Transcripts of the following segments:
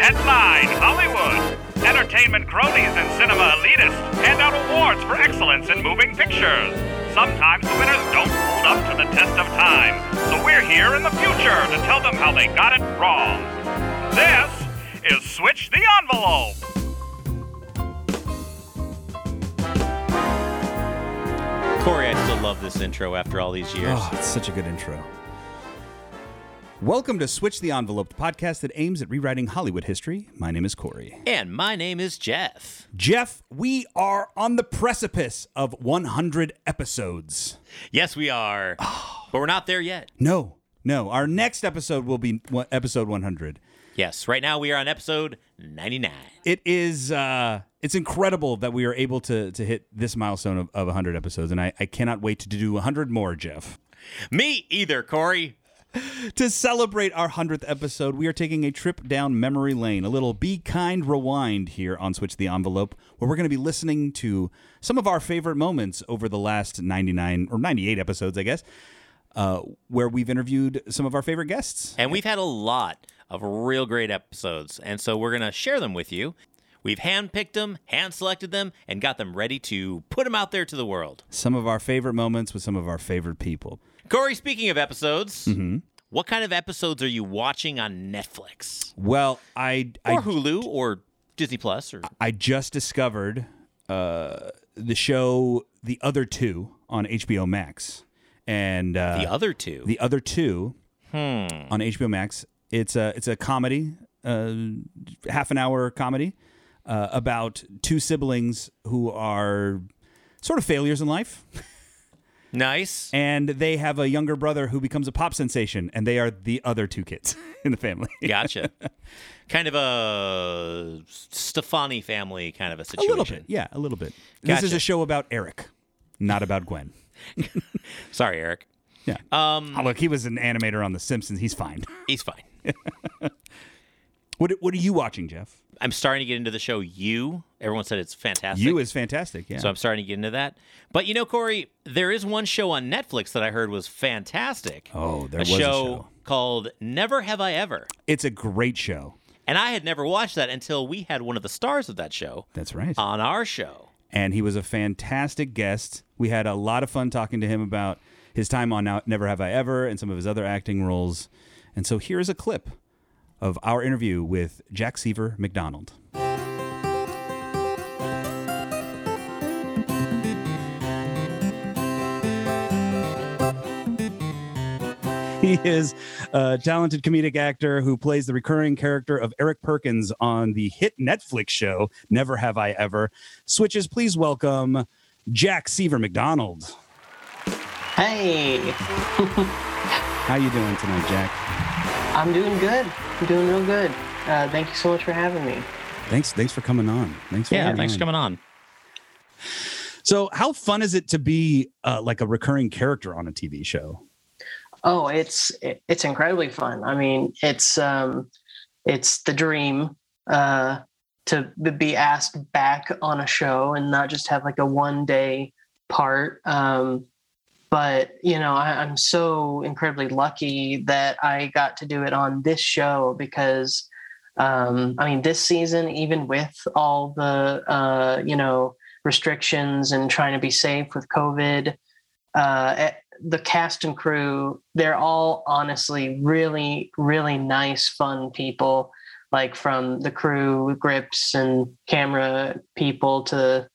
Headline Hollywood. Entertainment cronies and cinema elitists hand out awards for excellence in moving pictures. Sometimes the winners don't hold up to the test of time, so we're here in the future to tell them how they got it wrong. This is Switch the Envelope. Corey, I still love this intro after all these years. Oh, it's such a good intro. Welcome to Switch the Envelope, the podcast that aims at rewriting Hollywood history. My name is Corey. And my name is Jeff. Jeff, we are on the precipice of 100 episodes. Yes, we are. but we're not there yet. No, no. Our next episode will be episode 100. Yes, right now we are on episode 99. It is uh it's incredible that we are able to to hit this milestone of, of 100 episodes and I, I cannot wait to do 100 more, Jeff. Me either, Corey. To celebrate our 100th episode, we are taking a trip down memory lane, a little Be Kind Rewind here on Switch the Envelope, where we're going to be listening to some of our favorite moments over the last 99 or 98 episodes, I guess, uh, where we've interviewed some of our favorite guests. And we've had a lot of real great episodes, and so we're going to share them with you. We've handpicked them, hand selected them, and got them ready to put them out there to the world. Some of our favorite moments with some of our favorite people. Corey, speaking of episodes, what kind of episodes are you watching on Netflix? Well, I, I Or Hulu or Disney Plus or I just discovered uh, the show The Other Two on HBO Max, and uh, the other two? The Other Two hmm. on HBO Max. It's a it's a comedy, uh, half an hour comedy uh, about two siblings who are sort of failures in life, Nice. and they have a younger brother who becomes a pop sensation, and they are the other two kids in the family. Gotcha. kind of a Stefani family kind of a a situation. little bit, yeah, a little bit. This is a show about Eric, not about Gwen. Sorry, Eric. Yeah. Um, Oh, look, he was an animator on The Simpsons. He's fine. he's fine. What What are you watching, Jeff? I'm starting to get into the show You. Everyone said it's fantastic. You is fantastic. Yeah. so I'm starting to get into that. But you know, Corey, there is one show on Netflix that I heard was fantastic. oh, there a was a show, show. called Never Have I Ever. It's a great show. And I had never watched that until we had one of the stars of that show That's right. on our show. and he was a fantastic guest. We had a lot of fun talking to him about his time on Never Have I Ever and some of his other acting roles. And so here's a clip of our interview with Jack Seavor McDonald. He is a talented comedic actor who plays the recurring character of Eric Perkins on the hit Netflix show Never Have I Ever. Switches, please welcome Jack Seavor McDonald. Hey, How you doing tonight, Jack? I'm doing good. I'm doing real good. Uh, thank you so much for having me. Thanks, thanks for coming on. Thanks for Yeah, thanks on. for coming on. So, how fun is it to be uh, like a recurring character on a TV show? Oh, it's it, it's incredibly fun. I mean, it's um, it's the dream uh, to be asked back on a show and not just have like a one day part. Um, but you know, I, I'm so incredibly lucky that I got to do it on this show because um, I mean, this season, even with all the uh, you know restrictions and trying to be safe with COVID, uh, eh, the cast and crew, they're all honestly really, really nice, fun people. Like from the crew, grips and camera people to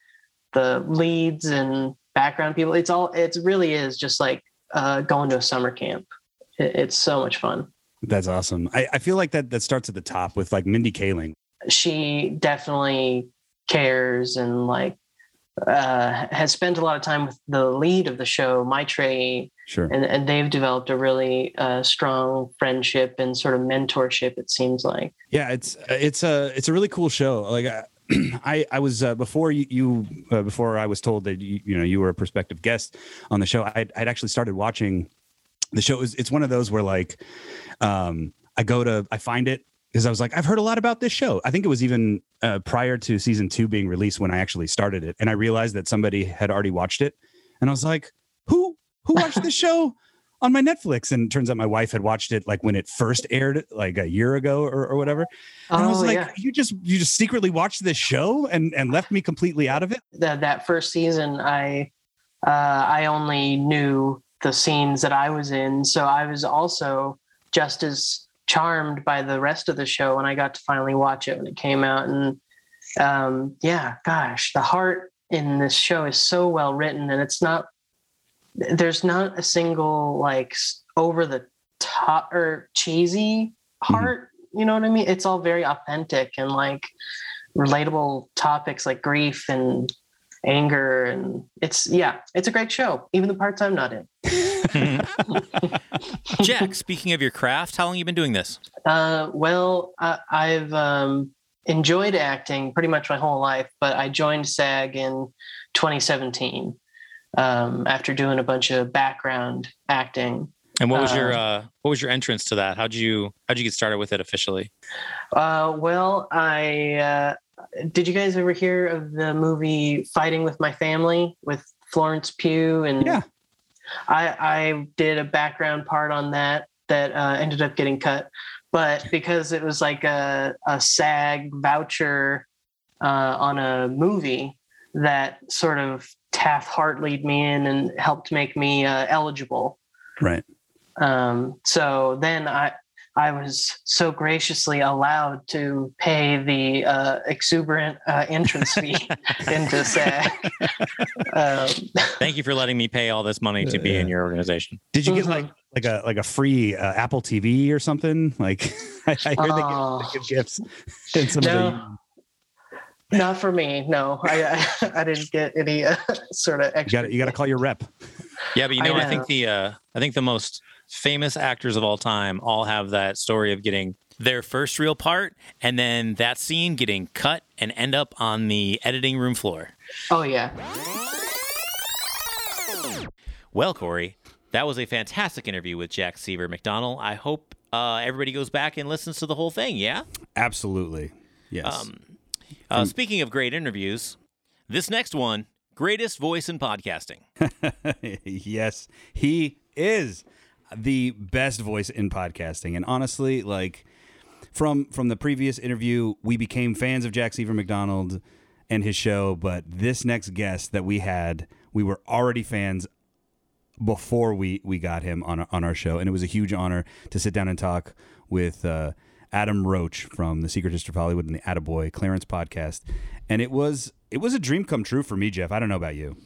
the leads and background people. It's all. It really is just like uh, going to a summer camp. It, it's so much fun. That's awesome. I, I feel like that that starts at the top with like Mindy Kaling. she definitely cares and like uh, has spent a lot of time with the lead of the show, Maitreyi, Sure. and, and they've developed a really uh, strong friendship and sort of mentorship. It seems like. Yeah, it's it's a it's a really cool show. Like I I, I was uh, before you, you uh, before I was told that you, you know you were a prospective guest on the show. I'd, I'd actually started watching the show. It's, it's one of those where like um, I go to I find it because I was like I've heard a lot about this show. I think it was even uh, prior to season two being released when I actually started it, and I realized that somebody had already watched it, and I was like, who who watched this show? On my Netflix. And it turns out my wife had watched it like when it first aired, like a year ago or, or whatever. And I was Oh, like, yeah. you just you just secretly watched this show and and left me completely out of it. that that first season i uh i only knew the scenes that i was in so i was also just as charmed by the rest of the show when i got to finally watch it when it came out and um yeah gosh the heart in this show is so well written and it's not there's not a single like over the top or cheesy heart you know what i mean? It's all very authentic and like relatable topics like grief and anger and it's yeah it's a great show even the parts i'm not in. Jack, speaking of your craft, how long you been doing this? uh, well I, i've um, enjoyed acting pretty much my whole life but i joined sag in 2017 um, after doing a bunch of background acting And what was your Uh, uh, what was your entrance to that? How did you how did you get started with it officially? Uh, well, I uh, did. You guys ever hear of the movie Fighting with My Family with Florence Pugh? And Yeah. I I did a background part on that that uh, ended up getting cut, but because it was like a a SAG voucher uh, on a movie that sort of Taft lead me in and helped make me uh, eligible. Right. Um, so then I I was so graciously allowed to pay the uh, exuberant uh, entrance fee into SAG. um, Thank you for letting me pay all this money to be in your organization. Did you get Mhm. like like a like a free uh, Apple TV or something? Like I, I hear they, give, they give gifts. in some of No. Not for me. No, I I, I didn't get any uh, sort of the, you extra. got you got to call your rep. Yeah, but you I know, I, think the uh, I think the most famous actors of all time all have that story of getting their first real part and then that scene getting cut and end up on the editing room floor. Oh yeah. Well, Corey, that was a fantastic interview with Jack Seavor McDonald. I hope uh, everybody goes back and listens to the whole thing. Yeah. Absolutely. Yes. Um, uh, speaking of great interviews, this next one, greatest voice in podcasting. yes, he is the best voice in podcasting. And honestly, like from from the previous interview, we became fans of Jack Seavor McDonald and his show. But this next guest that we had, we were already fans before we we got him on our, on our show, and it was a huge honor to sit down and talk with uh, Adam Roche from the Secret History of Hollywood and the Attaboy Clarence podcast. And it was it was a dream come true for me, Jeff. I don't know about you.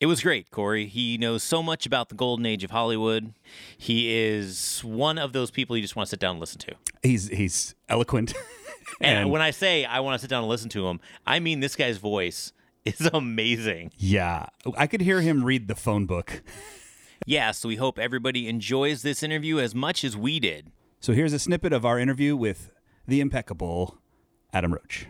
It was great, Corey. He knows so much about the golden age of Hollywood. He is one of those people you just want to sit down and listen to. He's he's eloquent. And, And- when I say I want to sit down and listen to him, I mean this guy's voice is amazing. yeah, I could hear him read the phone book. Yeah, so we hope everybody enjoys this interview as much as we did. So here's a snippet of our interview with the impeccable Adam Roche.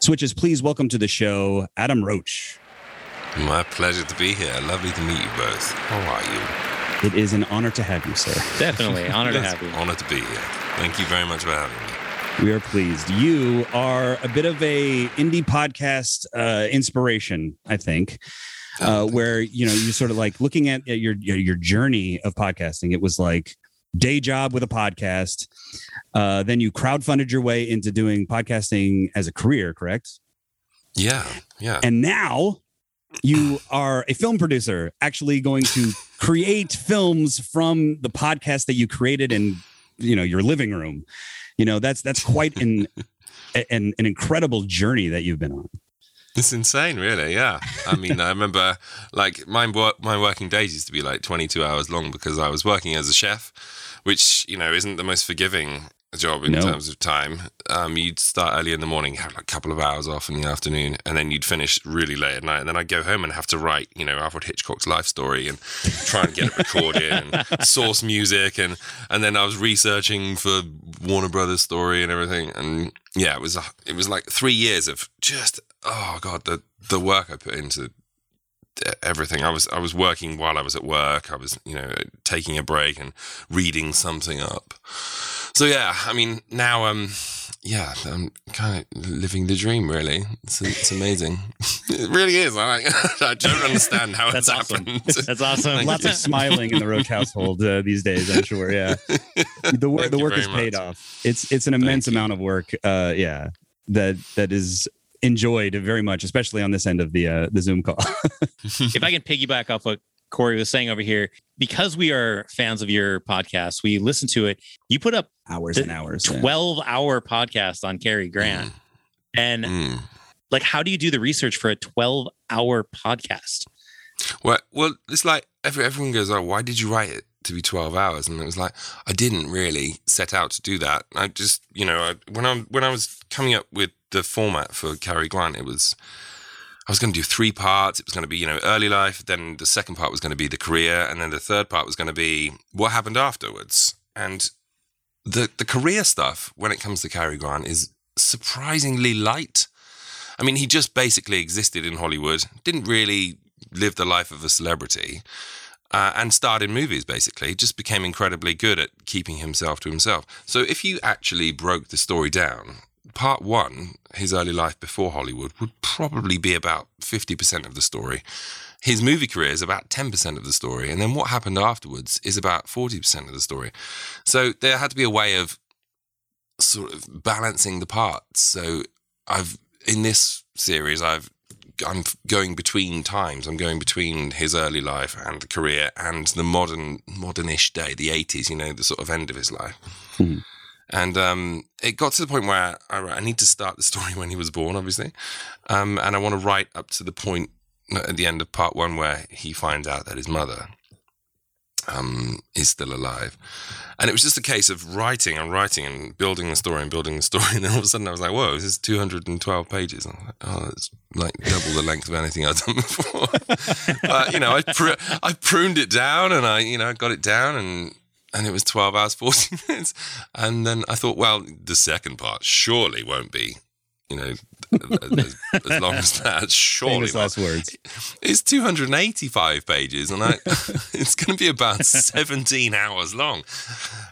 Switches, please welcome to the show Adam Roche. My pleasure to be here. Lovely to meet you both. How are you? It is an honor to have you, sir. Definitely. Honored to have you. an honor to be here. Thank you very much for having me. We are pleased. You are a bit of a indie podcast uh, inspiration, I think, uh, where you know you sort of like looking at your your your journey of podcasting. It was like day job with a podcast, uh, then you crowdfunded your way into doing podcasting as a career, correct? Yeah, yeah. And now you are a film producer, actually going to create films from the podcast that you created in you know your living room. You know that's that's quite an an, an incredible journey that you've been on. It's insane, really. Yeah. I mean, I remember like my work, my working days used to be like 22 hours long because I was working as a chef, which you know isn't the most forgiving job in No. terms of time. Um, you'd start early in the morning, have like a couple of hours off in the afternoon, and then you'd finish really late at night. And then I'd go home and have to write, you know, Alfred Hitchcock's life story and try and get it recorded and source music, and and then I was researching for Warner Brothers story and everything. And yeah, it was a, it was like three years of just oh god the the work I put into everything. I was I was working while I was at work. I was you know taking a break and reading something up. So yeah, I mean now um yeah, I'm kind of living the dream. Really, it's, it's amazing. it really is. I, like, I don't understand how That's it's awesome. happened. That's awesome. Lots of smiling in the Roche household uh, these days. I'm sure. Yeah, the work Thank the work very is paid much. off. It's it's an immense you. amount of work. Uh, yeah, that that is enjoyed very much, especially on this end of the uh, the Zoom call. if I can piggyback off what Corey was saying over here, because we are fans of your podcast, we listen to it. You put up hours and hours. yeah. 12 hour podcast on Cary Grant. And Mm. like, how do you do the research for a 12 hour podcast? Well, well, it's like every, everyone goes, "Oh, why did you write it to be twelve hours?" And it was like, I didn't really set out to do that. I just, you know, I, when I when I was coming up with the format for Cary Grant, it was I was going to do three parts. It was going to be, you know, early life. Then the second part was going to be the career, and then the third part was going to be what happened afterwards. And the the career stuff, when it comes to Cary Grant, is surprisingly light. I mean, he just basically existed in Hollywood, didn't really live the life of a celebrity, uh, and starred in movies, basically. He Just became incredibly good at keeping himself to himself. So if you actually broke the story down, part one, his early life before Hollywood, would probably be about 50% of the story. His movie career is about 10% of the story. And then what happened afterwards is about 40% of the story. So there had to be a way of sort of balancing the parts. So I've in this series I've I'm going between times. I'm going between his early life and the career and the modern modernish day, the 80s, you know, the sort of end of his life. Mhm. And um, it got to the point where I, I need to start the story when he was born, obviously. Um, and I want to write up to the point at the end of part one where he finds out that his mother um, is still alive. And it was just a case of writing and writing and building the story and building the story. And then all of a sudden I was like, whoa, this is 212 pages. Like, oh, it's like double the length of anything I've done before. but, you know, I, pr- I pruned it down and I, you know, got it down and, and it was 12 hours, 40 minutes. And then I thought, well, the second part surely won't be, you know, as, as long as that. Surely Famous last words. It's 285 pages, and I, it's going to be about 17 hours long.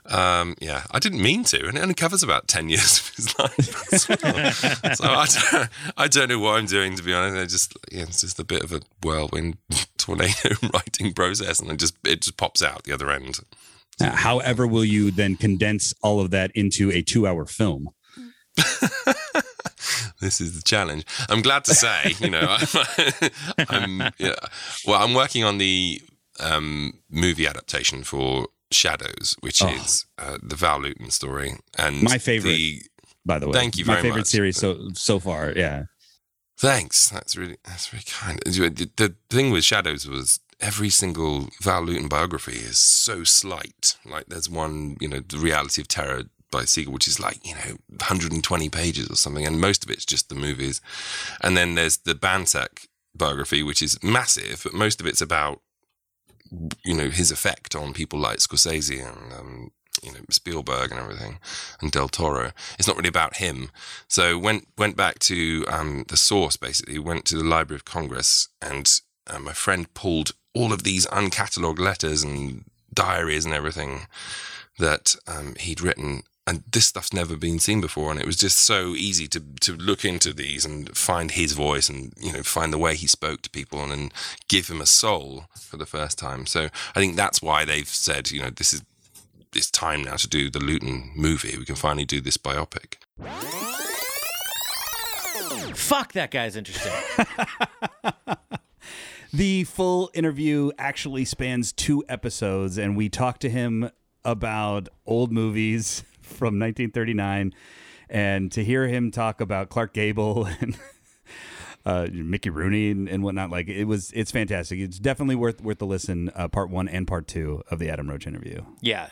Um, yeah, I didn't mean to, and it only covers about 10 years of his life. well. so I don't, I don't know what I'm doing, to be honest. I just, yeah, it's just a bit of a whirlwind tornado writing process, and it just it just pops out the other end. Uh, However, will you then condense all of that into a two-hour film? this is the challenge. I'm glad to say, you know, I'm, I'm yeah, well, I'm working on the um, movie adaptation for Shadows, which Oh. is uh, the Val Lewton story, and My favorite. The, By the way, Thank you My favorite much. series so so far. Yeah. thanks. That's really that's really kind. The, the thing with Shadows was every single Val Lewton biography is so slight. Like there's one, you know, the reality of terror by Siegel, which is like you know 120 pages or something, and most of it's just the movies. And then there's the Bansak biography, which is massive, but most of it's about you know his effect on people like Scorsese and um, you know Spielberg and everything, and Del Toro. It's not really about him. So went went back to um, the source basically. Went to the Library of Congress, and uh, my friend pulled all of these uncatalogued letters and diaries and everything that um, he'd written. And this stuff's never been seen before, and it was just so easy to to look into these and find his voice, and you know find the way he spoke to people, and then give him a soul for the first time. So I think that's why they've said, you know, this is it's time now to do the Lewton movie. We can finally do this biopic. Fuck, that guy's interesting. The full interview actually spans two episodes, and we talked to him about old movies from 1939. And to hear him talk about Clark Gable and uh, Mickey Rooney and, and whatnot, like it was, it's fantastic. It's definitely worth worth the listen. Uh, part one and part two of the Adam Roche interview. yeah.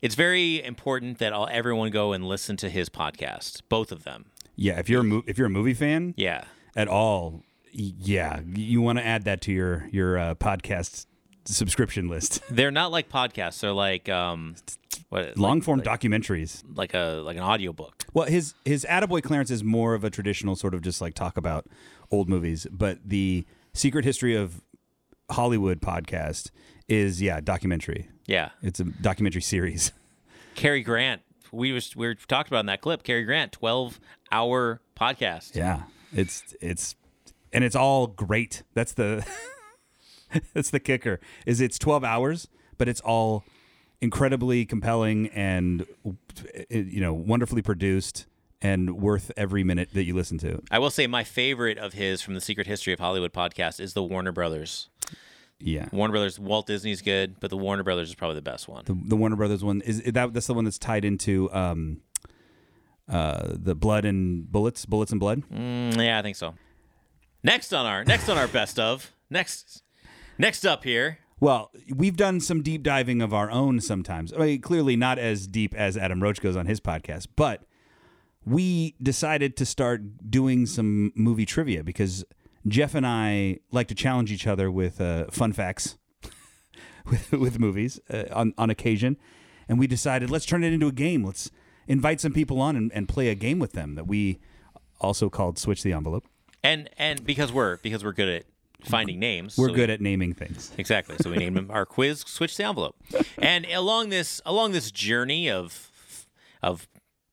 It's very important that all everyone go and listen to his podcast, both of them. Yeah, if you're a mo- if you're a movie fan Yeah. at all, yeah, you want to add that to your your uh, podcast subscription list. They're not like podcasts. They're like um what Long form like, documentaries. like a like an audiobook. Well, his his Attaboy Clarence is more of a traditional sort of just like talk about old movies, but the Secret History of Hollywood podcast is yeah documentary. Yeah. It's a documentary series. Cary Grant we was we were talked about in that clip. Cary Grant, twelve hour podcast. Yeah, it's it's and it's all great. That's the that's the kicker. Is it's twelve hours, but it's all incredibly compelling and you know wonderfully produced and worth every minute that you listen to. I will say my favorite of his from the Secret History of Hollywood podcast is the Warner Brothers. Yeah, Warner Brothers. Walt Disney's good, but the Warner Brothers is probably the best one. the, the Warner Brothers one is that that's the one that's tied into um, uh, the blood and bullets, bullets and blood. Mm, yeah, I think so. Next on our next on our best of next next up here. Well, we've done some deep diving of our own sometimes. I mean, clearly not as deep as Adam Roche goes on his podcast, but we decided to start doing some movie trivia because Jeff and I like to challenge each other with uh, fun facts with, with movies uh, on, on occasion. And we decided let's turn it into a game. Let's invite some people on and, and play a game with them that we also called Switch the Envelope. And and because we're because we're good at finding names, We're so good we, at naming things. exactly. So we named him our quiz. Switch the envelope. And along this along this journey of of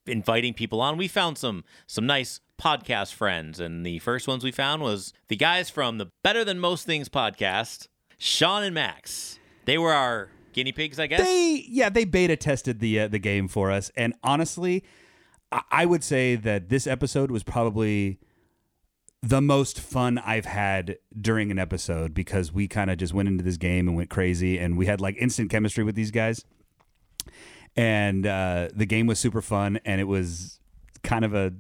inviting people on, we found some some nice podcast friends. And the first ones we found was the guys from the Better Than Most Things podcast, Sean and Max. They were our guinea pigs, I guess. They yeah, they beta tested the uh, the game for us, and honestly, I, I would say that this episode was probably the most fun I've had during an episode because we kind of just went into this game and went crazy, and we had like instant chemistry with these guys, and uh, the game was super fun, and it was kind of a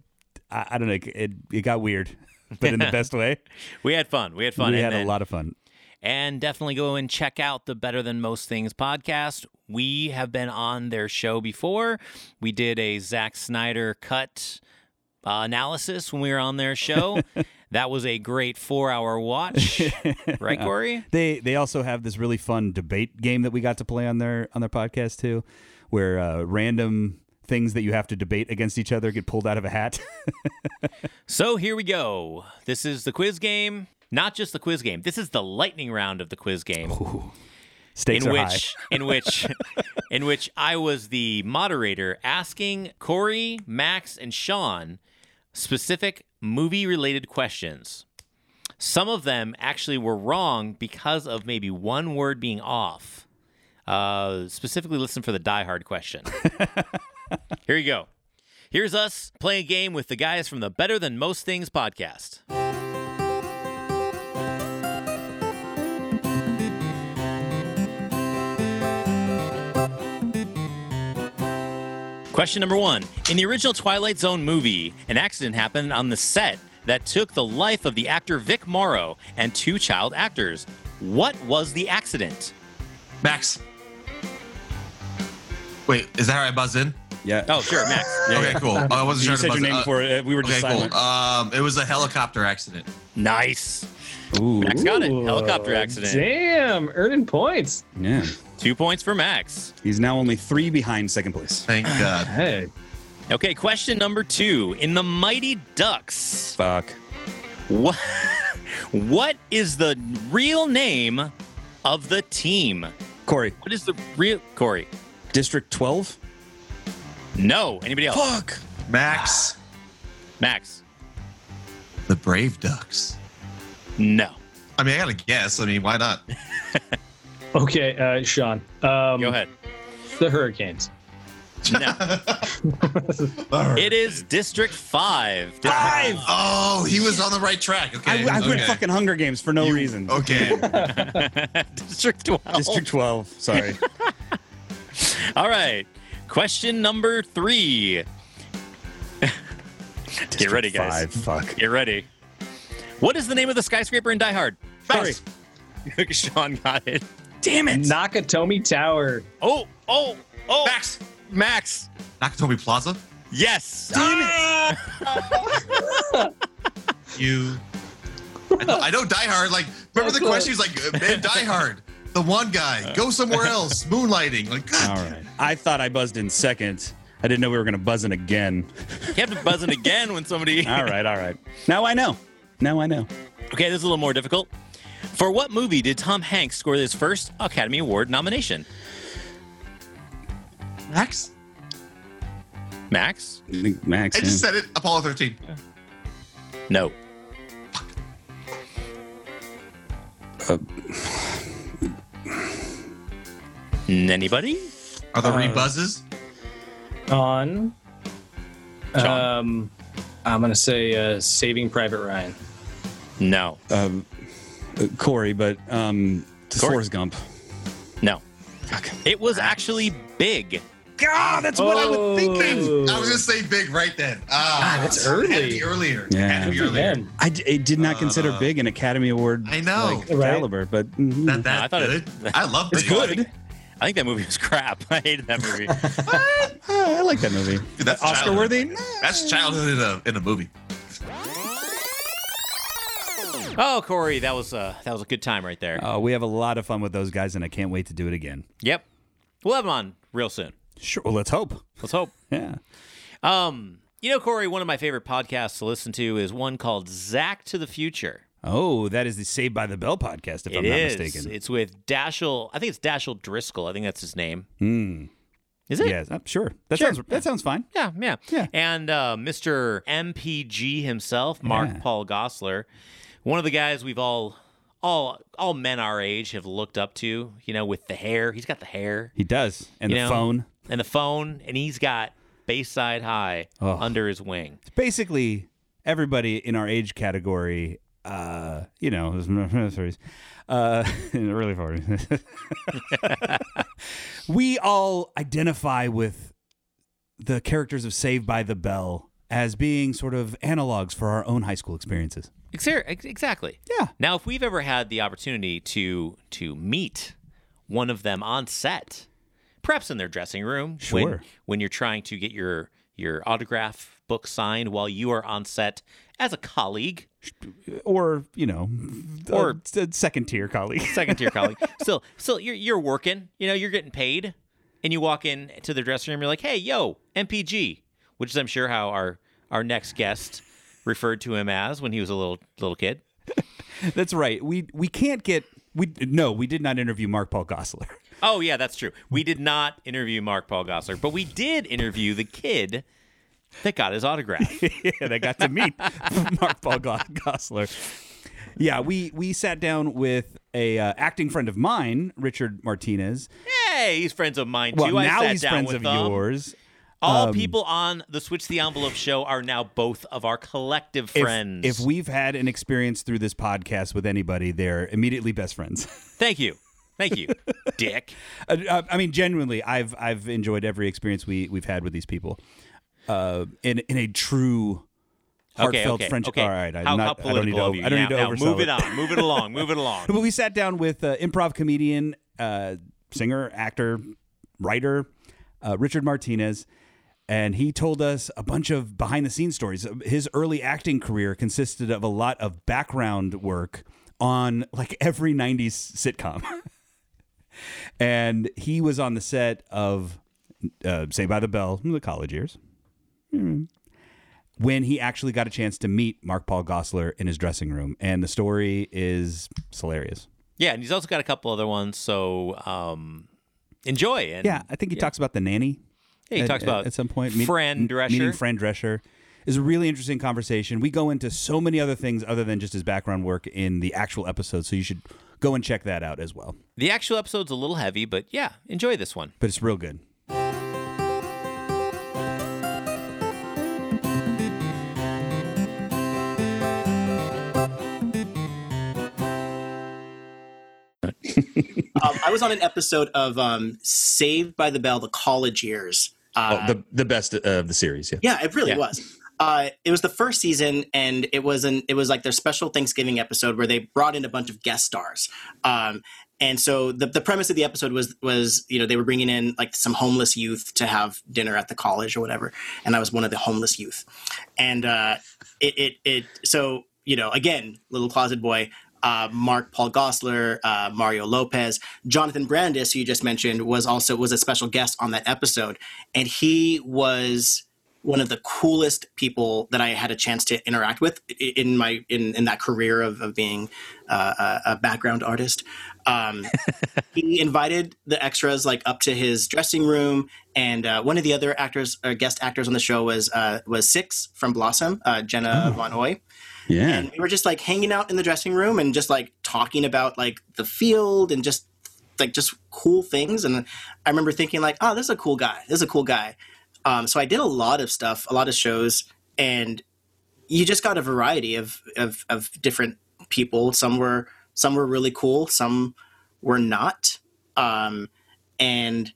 I, I don't know, it it got weird, but in the best way. we had fun. We had fun. we had a lot of fun. and definitely go and check out the Better Than Most Things podcast. We have been on their show before. We did a Zack Snyder cut uh, analysis when we were on their show. that was a great four hour watch, right, Corey? They they also have this really fun debate game that we got to play on their on their podcast too, where uh, random things that you have to debate against each other get pulled out of a hat. So here we go. This is the quiz game. Not just the quiz game. This is the lightning round of the quiz game. Stakes in which in which in which I was the moderator asking Corey, Max, and Sean specific movie related questions. Some of them actually were wrong because of maybe one word being off. Uh, specifically, listen for the Die Hard question. Here you go. Here's us playing a game with the guys from the Better Than Most Things podcast. Question number one. In the original Twilight Zone movie, an accident happened on the set that took the life of the actor Vic Morrow and two child actors. What was the accident? Max. Wait, is that how I buzz in? yeah. Oh, sure, Max. okay, cool. I wasn't you sure said to your name uh, before. Uh, we were just Okay, silent. cool. Um, it was a helicopter accident. Nice. Ooh, Max got it. Helicopter accident. Damn, earning points. yeah. Two points for Max. He's now only three behind second place. Thank God. Hey, Okay, question number two. In the Mighty Ducks, Fuck. what, what is the real name of the team? Corey, What is the real Corey? District 12? No. Anybody else? Fuck. Max. Ah. Max. The Brave Ducks. No. I mean, I gotta guess. I mean, why not? okay, uh, Sean. Um, Go ahead. The Hurricanes. No. it is District Five. District Five! Oh, he was on the right track. Okay. I, I went fucking Hunger Games for no You- reason. Okay. District Twelve. District 12. Sorry. All right. Question number three. Get ready, guys. Five. Fuck. Get ready. What is the name of the skyscraper in Die Hard? Max. Sean got it. Damn it. Nakatomi Tower. Oh, oh, oh. Max. Max. Nakatomi Plaza. Yes. Damn it. you. I know, I know Die Hard. Like, remember the That's question? He's like, uh, man, Die Hard. The one guy. Go somewhere else. Moonlighting. Like, God. All right. I thought I buzzed in second. I didn't know we were going to buzz in again. You have to buzz in again when somebody. All right. All right. Now I know. Now I know. Okay, this is a little more difficult. For what movie did Tom Hanks score his first Academy Award nomination? Max. Max? I think Max. I just yeah. said it. Apollo 13. No. Uh, Anybody? Are the Uh, rebuzzes? On. Sean. Um, I'm gonna say uh, Saving Private Ryan. No. um, Corey, but um, to Corey? Forrest Gump. No. It was actually big. God, that's what I was thinking. Oh. I was gonna say big right then. Ah, God, that's Had to early. be earlier. Yeah. Had to be earlier. Man, I, d- I did not consider Uh, Big an Academy Award I know. like, Right. caliber, but mm, Not that I thought it- I love it's Big. good. I think that movie was crap. I hated that movie. Uh, I like that movie. Dude, that's Oscar childhood. worthy. That's childhood in a in a movie. Oh, Corey, that was uh, that was a good time right there. Uh, we have a lot of fun with those guys, and I can't wait to do it again. Yep. We'll have them on real soon. Sure. Well, let's hope. Let's hope. Yeah. Um, you know, Corey, one of my favorite podcasts to listen to is one called Zack to the Future. Oh, that is the Saved by the Bell podcast, if It I'm not is. mistaken. It's with Dashiell. I think it's Dashiell Driscoll. I think that's his name. Hmm. Is it? Yeah, uh, sure. That Sure. sounds that sounds fine. Yeah, yeah. Yeah. And uh, Mr. MPG himself, Mark Yeah. Paul Gosselaar, one of the guys we've all all all men our age have looked up to, you know, with the hair. He's got the hair He does, and the know? phone. and the phone, and he's got Bayside High Oh. under his wing. Basically, everybody in our age category, uh, you know, uh, in the early 40s, we all identify with the characters of Saved by the Bell as being sort of analogs for our own high school experiences. Exa- ex- Exactly. Yeah. Now, if we've ever had the opportunity to to meet one of them on set, perhaps in their dressing room, when, Sure. when you're trying to get your your autograph book signed while you are on set as a colleague, Or, you know, Or- second tier colleague. second tier colleague, still still you're you're working, you know, you're getting paid, and you walk in to the dressing room, you're like, hey, yo, MPG, which is I'm sure how our our next guest referred to him as when he was a little little kid. That's right. We we can't get we no, we did not interview Mark Paul Gosselaar. Oh yeah, that's true. We did not interview Mark Paul Gosselaar, but we did interview the kid that got his autograph. yeah, that got to meet Mark Paul Go- Gosselaar. Yeah, we we sat down with a uh, acting friend of mine, Richard Martinez. hey, he's friends of mine too. Well, I now sat he's down friends with of them. yours. All Um, people on the Switch the Envelope show are now both of our collective friends. If, we've had an experience through this podcast with anybody, they're immediately best friends. Thank you, thank you, Dick. Uh, uh, I mean, genuinely, I've I've enjoyed every experience we we've had with these people. Uh, in in a true heartfelt okay, friendship. okay. All right, I'm how, not, how I don't need to. I don't now, need to now, move it on, move it along, move it along. But we sat down with uh, improv comedian, uh, singer, actor, writer uh, Richard Martinez, and he told us a bunch of behind the scenes stories. His early acting career consisted of a lot of background work on like every 90s sitcom. and he was on the set of uh, Say by the Bell, the college years. Hmm. When he actually got a chance to meet Mark Paul Gosselaar in his dressing room, and the story is hilarious. Yeah, and he's also got a couple other ones. So um, enjoy. And Yeah, I think he talks about the nanny. Yeah, he at, talks at- about at some point. meet- Fran Drescher. meeting Fran Drescher is a really interesting conversation. We go into so many other things other than just his background work in the actual episode, so you should go and check that out as well. the actual episode's a little heavy, but yeah, enjoy this one. But it's real good. Was on an episode of um, Saved by the Bell: The College Years. Uh, Oh, the the best of the series, yeah. yeah, it really Yeah. was. Uh, it was the first season, and it was an it was like their special Thanksgiving episode where they brought in a bunch of guest stars. Um, and so the, the premise of the episode was was you know they were bringing in like some homeless youth to have dinner at the college or whatever, and I was one of the homeless youth, and uh, it, it it so you know again little closet boy. Uh, Mark Paul Gosselaar, uh, Mario Lopez, Jonathan Brandis, who you just mentioned, was also was a special guest on that episode, and he was one of the coolest people that I had a chance to interact with in my in, in that career of, of being uh, a, background artist. Um, he invited the extras like up to his dressing room, and uh, one of the other actors or guest actors on the show was uh, was Six from Blossom, uh, Jenna Von Oy Yeah. and we were just like hanging out in the dressing room and just like talking about like the field and just like just cool things. And i remember thinking like oh this is a cool guy. This is a cool guy. Um, so i did a lot of stuff a lot of shows and you just got a variety of of, of different people. Some were some were really cool some were not. Um, and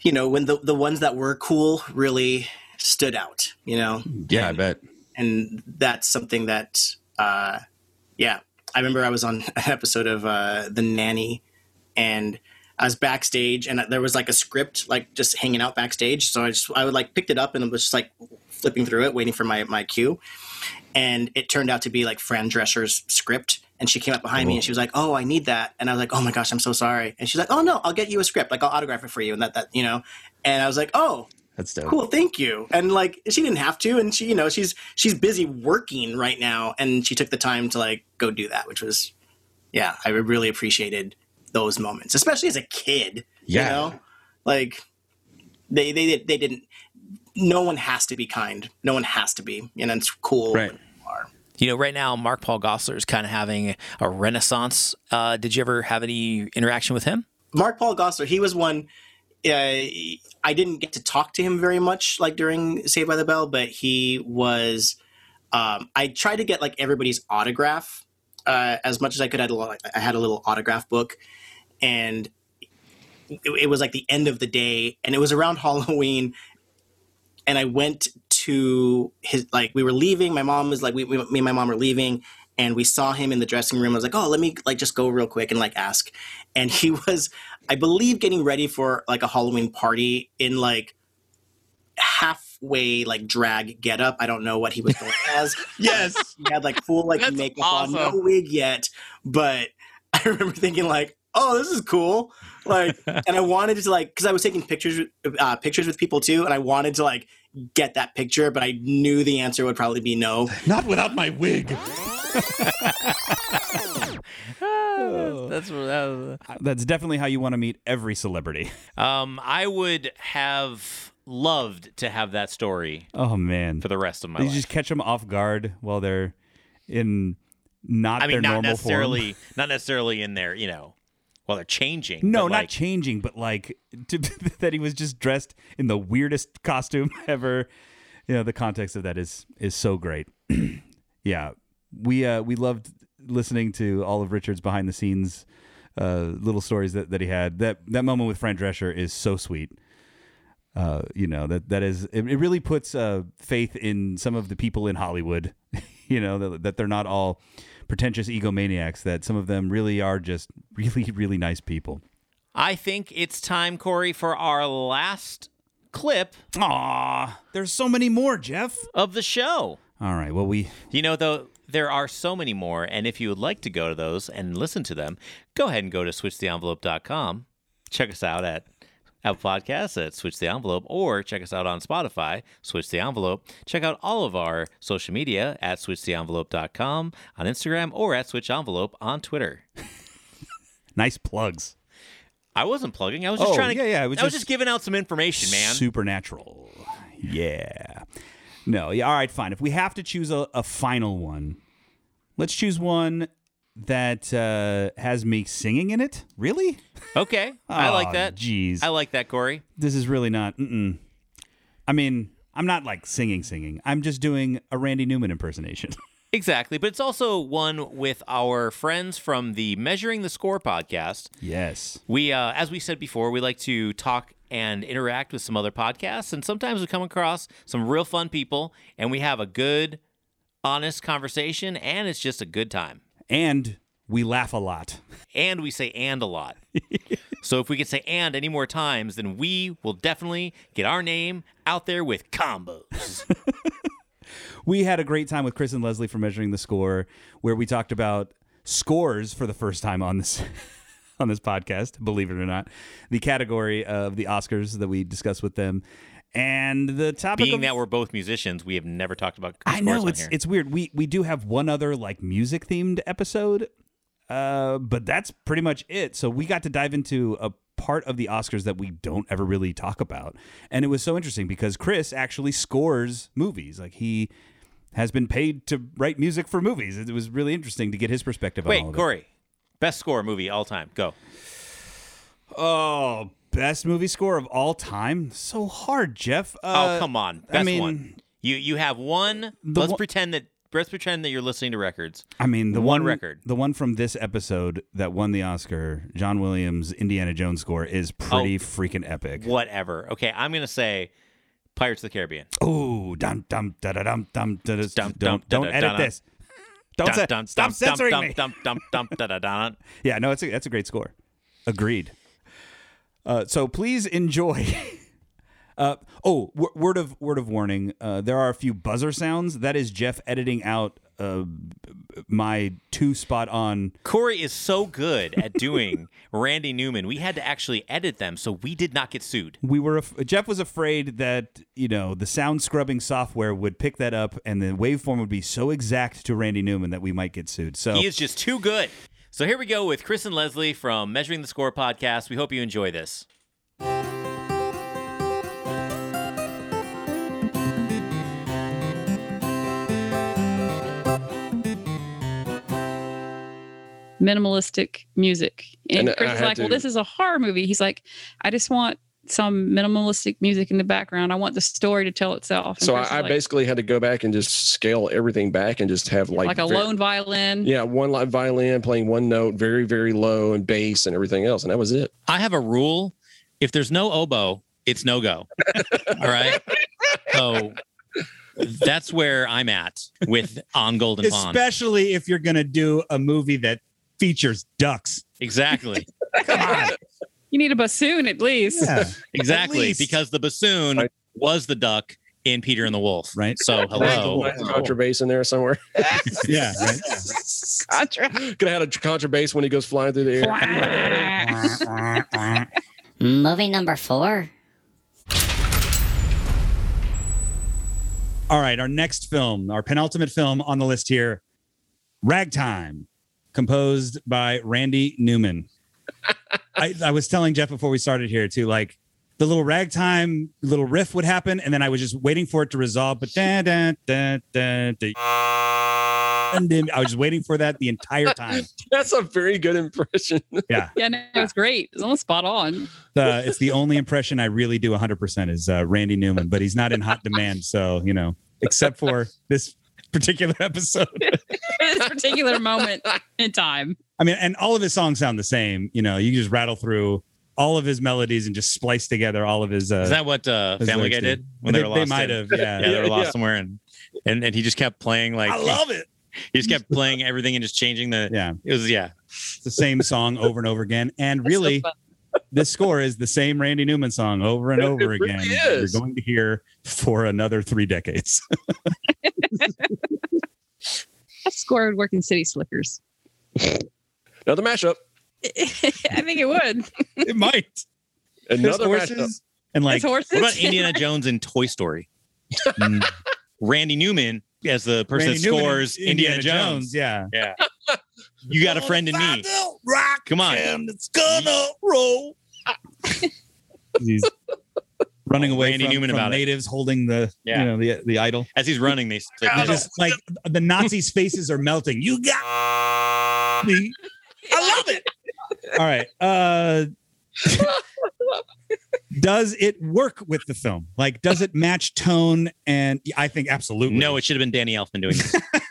you know when the the ones that were cool really stood out you know? Yeah, I bet. And that's something that uh yeah i remember i was on an episode of uh the nanny and i was backstage and there was like a script like just hanging out backstage so i just i would like picked it up and was just like flipping through it waiting for my my cue and it turned out to be like fran drescher's script and she came up behind me and she was like oh i need that and i was like oh my gosh i'm so sorry and she's like oh no i'll get you a script like i'll autograph it for you and that that you know and i was like oh That's dope. cool thank you and like she didn't have to and she you know she's she's busy working right now and she took the time to like go do that which was yeah i really appreciated those moments especially as a kid Yeah. you know like they they they didn't no one has to be kind no one has to be and it's cool Right. you know, right now, Mark Paul Gosselaar is kind of having a renaissance. Uh, did you ever have any interaction with him? Mark Paul Gosselaar, he was one. I didn't get to talk to him very much, like during Saved by the Bell, but he was. Um, I tried to get like everybody's autograph uh, as much as I could. I had, a little, I had a little autograph book, and it, it was like the end of the day, and it was around Halloween, and I went to his like we were leaving. My mom was like, we, we me and my mom were leaving, and we saw him in the dressing room. I was like, oh, let me like just go real quick and like ask, and he was, I believe, getting ready for like a Halloween party in like halfway like drag get up. I don't know what he was going as. Yes. he had like full like That's makeup on, no wig yet, but I remember thinking like, oh, this is cool. Like, and I wanted to like, because I was taking pictures, uh, pictures with people too, and I wanted to like get that picture, but I knew the answer would probably be no. Not without my wig. That's that That's definitely how you want to meet every celebrity. um, I would have loved to have that story Oh man. for the rest of my you life. just catch them off guard while they're in not I mean, their not normal necessarily, form. not necessarily in there. You know, while they're changing. No, not like, changing, but like to, that he was just dressed in the weirdest costume ever. You know, the context of that is is so great. yeah, we uh we loved listening to all of Richard's behind the scenes uh little stories that, that he had. That that moment with Fran Drescher is so sweet. Uh, you know that that is it, it really puts uh faith in some of the people in Hollywood. you know that that they're not all pretentious egomaniacs. That some of them really are just really really nice people. I think it's time, Corey, for our last clip Aw, there's so many more, Jeff. of the show. All right. Well, we You know, though, there are so many more, and if you would like to go to those and listen to them, go ahead and go to switchtheenvelope.com. Check us out at Apple Podcasts at Switch the Envelope, or check us out on Spotify, Switch the Envelope. Check out all of our social media at switchtheenvelope.com on Instagram or at Switch Envelope on Twitter. nice plugs. I wasn't plugging. I was just Oh, trying to. yeah, yeah, was I was just just giving out some information, man. Supernatural. Yeah. No. Yeah. All right. Fine. If we have to choose a, a final one, let's choose one that uh, has me singing in it. Really? Okay, I like that. Jeez. I like that, Corey. this is really not. Mm-mm. I mean, I'm not like singing, singing. I'm just doing a Randy Newman impersonation. Exactly, but it's also one with our friends from the Measuring the Score podcast. yes. We, uh, as we said before, we like to talk and interact with some other podcasts, and sometimes we come across some real fun people, and we have a good, honest conversation, and it's just a good time. And we laugh a lot. And we say and a lot. so if we could say and any more times, then we will definitely get our name out there with combos. we had a great time with Chris and Leslie for measuring the score, where we talked about scores for the first time on this on this podcast. Believe it or not, the category of the Oscars that we discuss with them, And the topic Being of, that we're both musicians, we have never talked about. I know on it's it's weird. We we do have one other like music themed episode, uh, but that's pretty much it. So we got to dive into a part of the Oscars that we don't ever really talk about, and it was so interesting because Chris actually scores movies. Like he has been paid to write music for movies. It was really interesting to get his perspective on Wait, it. Corey, best score movie all time. Go. Oh, best movie score of all time? So hard, Jeff. Uh, oh, come on. I Best mean, one. You you have one. Let's one- pretend that let's pretend that you're listening to records. I mean, the One one, record. the one from this episode that won the Oscar, John Williams' Indiana Jones score, is pretty freaking epic. Whatever. Okay, I'm gonna say Pirates of the Caribbean. Oh, dum dum da da dum dum da da. Don't don't da, da, edit da, da. this. Don't say, stop dum, censoring dum, me. Dum dum dum da da da. Yeah, no, it's a, that's a great score. Agreed. Uh, so please enjoy. Uh, oh, w- word of word of warning. Uh, there are a few buzzer sounds. That is Jeff editing out uh, my two spot on. Corey is so good at doing Randy Newman. We had to actually edit them, so we did not get sued. We were af- Jeff was afraid that you know the sound scrubbing software would pick that up, and the waveform would be so exact to Randy Newman that we might get sued. So He is just too good. So here we go with Chris and Leslie from Measuring the Score podcast. We hope you enjoy this. Minimalistic music. And, And Chris is had like, well, this is a horror movie. He's like, I just want some minimalistic music in the background. I want the story to tell itself. And So Chris I, I like, basically had to go back and just scale everything back and just have like like, a ver- lone violin. Yeah, one live violin playing one note, very very low, and bass and everything else, and that was it. I have a rule: if there's no oboe, it's no go. All right. So that's where I'm at with on Golden Pond. Especially if you're going to do a movie that features ducks. Exactly. You need a bassoon at least. Yeah. Exactly. least. Because the bassoon Right. was the duck in Peter and the Wolf. Right. So hello. Nice contrabass in there somewhere. yeah. Right. Contra. Could have had a contrabass when he goes flying through the air. Movie number four. All right, our next film, our penultimate film on the list here, Ragtime, composed by Randy Newman. I, I was telling Jeff before we started here too, like the little ragtime little riff would happen, and then I was just waiting for it to resolve. But da, da, da, da, da, and then I was waiting for that the entire time. That's a very good impression. Yeah, Yeah, no, it was great. It was almost spot on. uh, it's the only impression I really do 100% is uh, Randy Newman, but he's not in hot demand, so you know, except for this particular episode. this particular moment in time. I mean, and all of his songs sound the same. You know, you just rattle through all of his melodies and just splice together all of his. Uh, Is that what uh, Family Guy did when they, they, were they might have, yeah. Yeah, they were lost Yeah. somewhere, and, and and he just kept playing like I love it. he just kept playing everything and just changing the. Yeah, It was yeah. it's the same song over and over again. And That's so really, fun. This score is the same Randy Newman song over and It over really again. is. You're going to hear for another three decades. that score would work in City Slickers. Another mashup. I think it would. it might. There's Another mashup. horses and like horses. What about Indiana Jones and Toy Story? mm, Randy Newman as the person Randy that Newman scores and Indiana, Jones. Yeah. Yeah. You got a friend in me. Rock Come on. and it's gonna roll. He's running away Randy from, Newman from about it. natives holding the Yeah. you know the the idol. As he's running, they they- He's just like the Nazis' faces are melting. You got me. I love it. All right. Uh does it work with the film? Like, does it match tone? And I think absolutely. no, it should have been Danny Elfman doing this.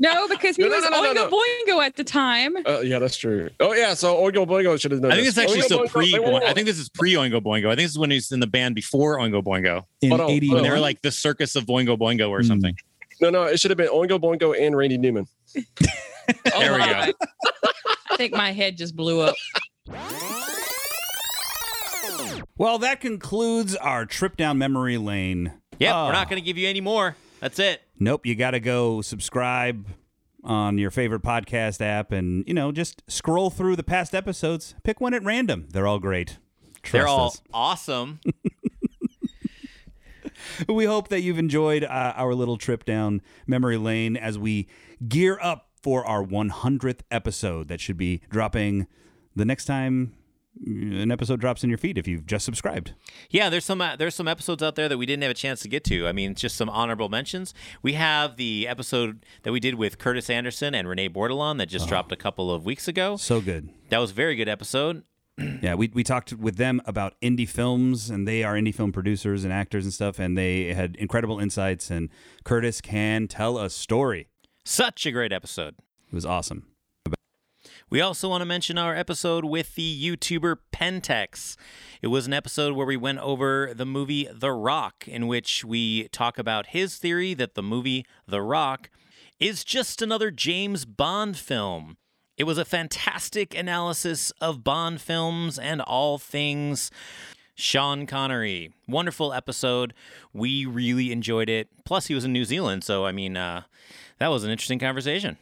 no, because he No, no, was no, no, Oingo no. Boingo at the time. Uh, yeah, that's true. Oh yeah, so Oingo Boingo should have known. I think this. it's actually Oingo still Boingo, pre. they were- I think this is pre Oingo Boingo. I think this is when he's in the band before Oingo Boingo. in eighty hold When they were like the circus of Boingo Boingo or Hmm. something. no, no, it should have been Oingo Boingo and Randy Newman. There we go. I think my head just blew up. Well, that concludes our trip down memory lane. Yep, Ah. we're not going to give you any more. That's it. Nope, you got to go subscribe on your favorite podcast app and, you know, just scroll through the past episodes. Pick one at random. They're all great. They're all us. awesome. we hope that you've enjoyed uh, our little trip down memory lane as we gear up for our 100th episode that should be dropping the next time an episode drops in your feed if you've just subscribed. Yeah, there's some uh, there's some episodes out there that we didn't have a chance to get to. I mean, just some honorable mentions. We have the episode that we did with Curtis Anderson and Renee Bordelon that just dropped a couple of weeks ago. So good. That was a very good episode. Yeah, we, we talked with them about indie films, and they are indie film producers and actors and stuff, and they had incredible insights. And Curtis can tell a story. Such a great episode. It was awesome. We also want to mention our episode with the YouTuber Pentex. It was an episode where we went over the movie The Rock, in which we talk about his theory that the movie The Rock is just another James Bond film. It was a fantastic analysis of Bond films and all things Sean Connery. Wonderful episode. We really enjoyed it. Plus, he was in New Zealand, so I mean, uh, that was an interesting conversation.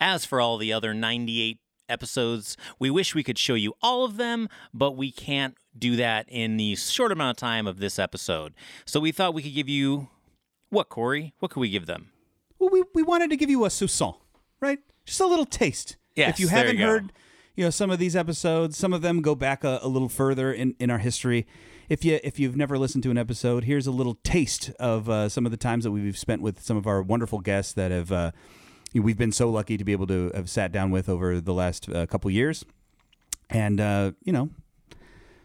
As for all the other 98 episodes, we wish we could show you all of them, but we can't do that in the short amount of time of this episode. So we thought we could give you what, Corey? What could we give them? Well, we, we wanted to give you a soupçon, right? Just a little taste. Yes, if you haven't you heard, you know, some of these episodes, some of them go back a, a little further in, in our history. If you if you've never listened to an episode, here's a little taste of uh, some of the times that we've spent with some of our wonderful guests that have uh, we've been so lucky to be able to have sat down with over the last uh, couple years, and uh, you know,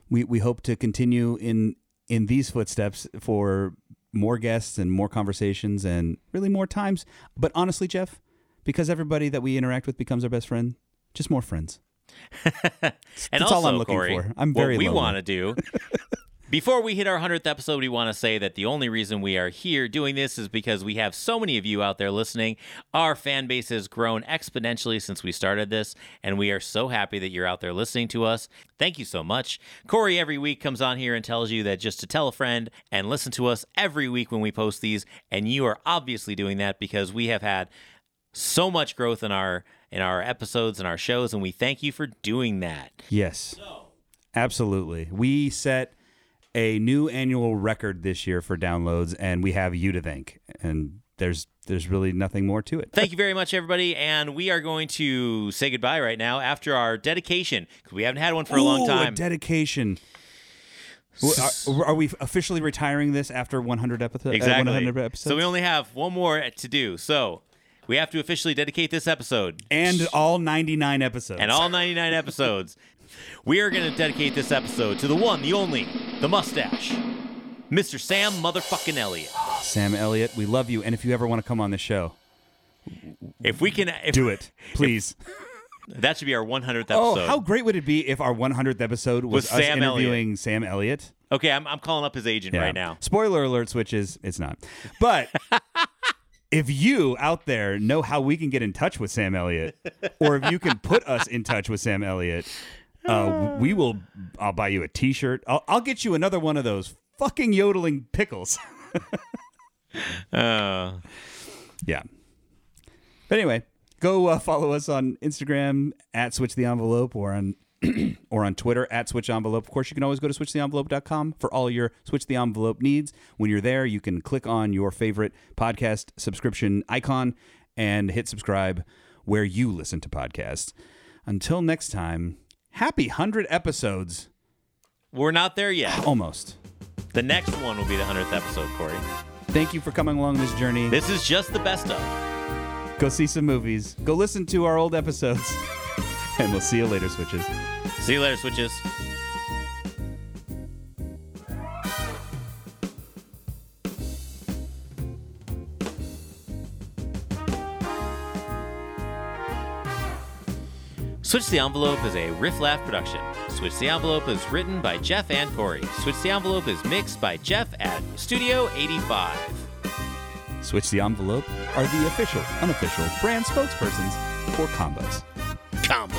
we we hope to continue in in these footsteps for more guests and more conversations and really more times. But honestly, Jeff, because everybody that we interact with becomes our best friend, just more friends. And That's also, all I'm looking Corey, for. I'm very what we want to do. Before we hit our 100th episode, we want to say that the only reason we are here doing this is because we have so many of you out there listening. Our fan base has grown exponentially since we started this, and we are so happy that you're out there listening to us. Thank you so much. Corey every week comes on here and tells you that just to tell a friend and listen to us every week when we post these, and you are obviously doing that because we have had so much growth in our in our episodes and our shows, and we thank you for doing that. Yes. Absolutely. We set a new annual record this year for downloads and we have you to thank. And there's there's really nothing more to it. Thank you very much, everybody. And we are going to say goodbye right now after our dedication because we haven't had one for a long Ooh, time. dedication. Are, are we officially retiring this after 100 episodes? Uh, exactly. 100 episodes. So we only have one more to do. So we have to officially dedicate this episode and all 99 episodes. and all 99 episodes. We are going to dedicate this episode to the one, the only, the mustache, Mr. Sam motherfucking Elliott. Sam Elliott, we love you. And if you ever want to come on the show, If we can, if, do it, please. That should be our 100th episode. Oh, how great would it be if our 100th episode was us Sam interviewing Sam Elliott? Okay, I'm, I'm calling up his agent Yeah. right now. Spoiler alert, switches. It's not. But if you out there know how we can get in touch with Sam Elliott, or if you can put us in touch with Sam Elliott, uh, we will. I'll buy you a T-shirt. I'll, I'll get you another one of those fucking yodeling pickles. Uh, yeah. But anyway, go uh, follow us on Instagram at Switch the Envelope or on or on Twitter at Switch Envelope. Of course, you can always go to switchtheenvelope.com for all your Switch the Envelope needs. When you're there, you can click on your favorite podcast subscription icon and hit subscribe where you listen to podcasts. Until next time, happy 100 episodes. we're not there yet. Almost. The next one will be the 100th episode, Corey. Thank you for coming along this journey. This is just the best of. Go see some movies. Go listen to our old episodes. and we'll see you later, Switches. See you later, Switches. Switch the Envelope is a Riff Laugh production. Switch the Envelope is written by Jeff and Corey. Switch the Envelope is mixed by Jeff at Studio 85. Switch the Envelope are the official, unofficial brand spokespersons for combos. Combo.